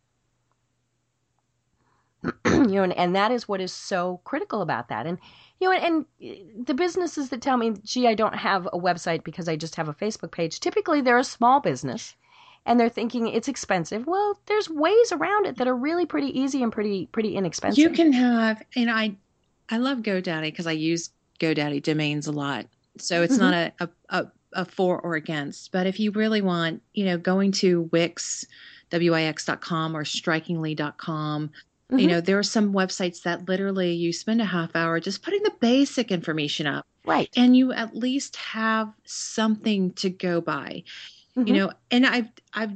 you know, and, and that is what is so critical about that. And you know, and, and the businesses that tell me, gee, I don't have a website because I just have a Facebook page, typically they're a small business and they're thinking it's expensive. Well, there's ways around it that are really pretty easy and pretty pretty inexpensive. You can have, and I, I love GoDaddy because I use GoDaddy domains a lot, so it's mm-hmm. not a, a, a a for or against. But if you really want, you know, going to Wix, wix.com or strikingly.com, mm-hmm. you know, there are some websites that literally you spend a half hour just putting the basic information up. Right. And you at least have something to go by. Mm-hmm. You know, and I've I've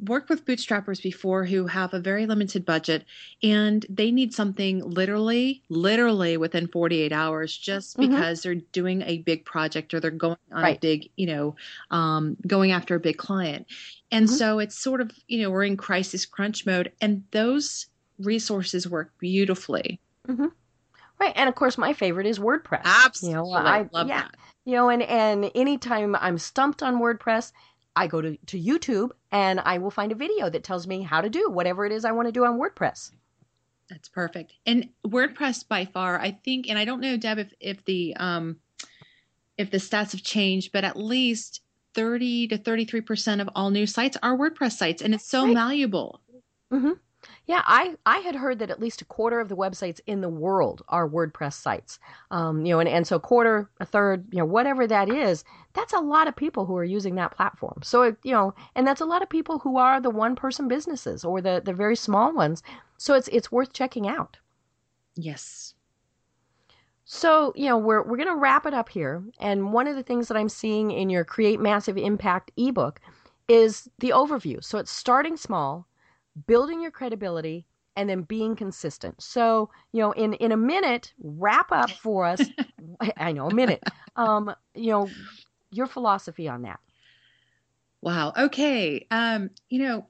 worked with bootstrappers before who have a very limited budget and they need something literally literally within 48 hours just mm-hmm. because they're doing a big project or they're going on right. a big you know um, going after a big client and mm-hmm. so it's sort of you know we're in crisis crunch mode and those resources work beautifully mm-hmm. right and of course my favorite is wordpress absolutely you know, I love yeah. that you know and and anytime i'm stumped on wordpress I go to, to YouTube and I will find a video that tells me how to do whatever it is I want to do on WordPress. That's perfect. And WordPress by far, I think, and I don't know, Deb, if, if the um, if the stats have changed, but at least 30 to 33 percent of all new sites are WordPress sites, and it's so right. malleable. Mm-hmm. Yeah, I, I had heard that at least a quarter of the websites in the world are WordPress sites. Um, you know, and, and so quarter, a third, you know, whatever that is, that's a lot of people who are using that platform. So, it, you know, and that's a lot of people who are the one person businesses or the, the very small ones. So it's, it's worth checking out. Yes. So, you know, we're, we're going to wrap it up here. And one of the things that I'm seeing in your Create Massive Impact ebook is the overview. So it's starting small building your credibility, and then being consistent. So, you know, in in a minute, wrap up for us. I know a minute. Um, you know, your philosophy on that. Wow. Okay. Um, you know,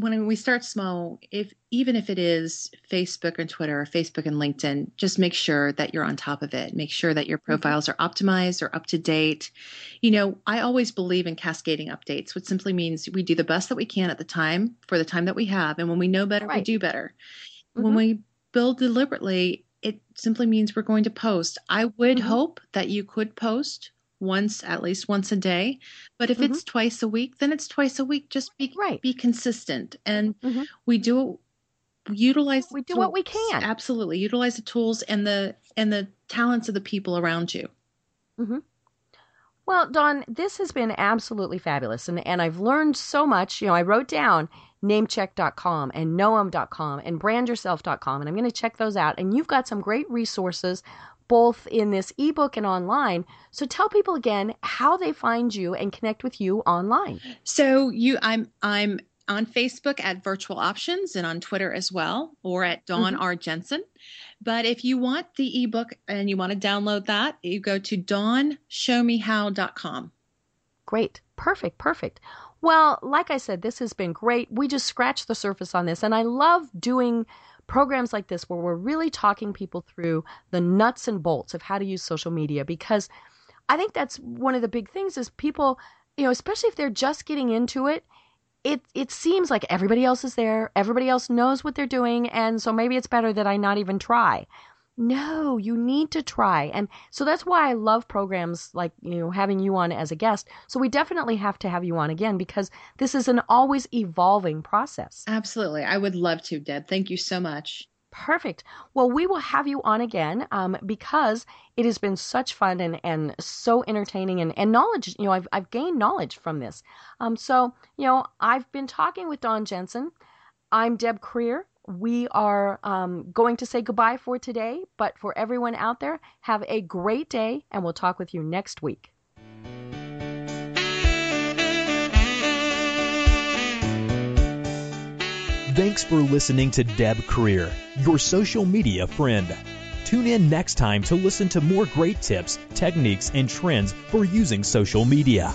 when we start small, if even if it is Facebook and Twitter or Facebook and LinkedIn, just make sure that you're on top of it. Make sure that your mm-hmm. profiles are optimized or up to date. You know, I always believe in cascading updates, which simply means we do the best that we can at the time for the time that we have. And when we know better, right. we do better. Mm-hmm. When we build deliberately, it simply means we're going to post. I would mm-hmm. hope that you could post once at least once a day but if mm-hmm. it's twice a week then it's twice a week just be right. be consistent and mm-hmm. we do utilize we do tools. what we can absolutely utilize the tools and the and the talents of the people around you mm-hmm. well Dawn this has been absolutely fabulous and and i've learned so much you know i wrote down namecheck.com and knowem.com and brandyourself.com and i'm going to check those out and you've got some great resources both in this ebook and online. So tell people again how they find you and connect with you online. So you I'm I'm on Facebook at Virtual Options and on Twitter as well, or at Dawn mm-hmm. R. Jensen. But if you want the ebook and you want to download that, you go to dawnshowmehow.com. Great. Perfect. Perfect. Well, like I said, this has been great. We just scratched the surface on this, and I love doing programs like this where we're really talking people through the nuts and bolts of how to use social media because I think that's one of the big things is people, you know, especially if they're just getting into it, it it seems like everybody else is there, everybody else knows what they're doing and so maybe it's better that I not even try. No, you need to try. And so that's why I love programs like, you know, having you on as a guest. So we definitely have to have you on again because this is an always evolving process. Absolutely. I would love to, Deb. Thank you so much. Perfect. Well, we will have you on again um, because it has been such fun and, and so entertaining and, and knowledge. You know, I've, I've gained knowledge from this. Um, so, you know, I've been talking with Dawn Jensen. I'm Deb Krier we are um, going to say goodbye for today. But for everyone out there, have a great day, and we'll talk with you next week. Thanks for listening to Deb Krier, your social media friend. Tune in next time to listen to more great tips, techniques, and trends for using social media.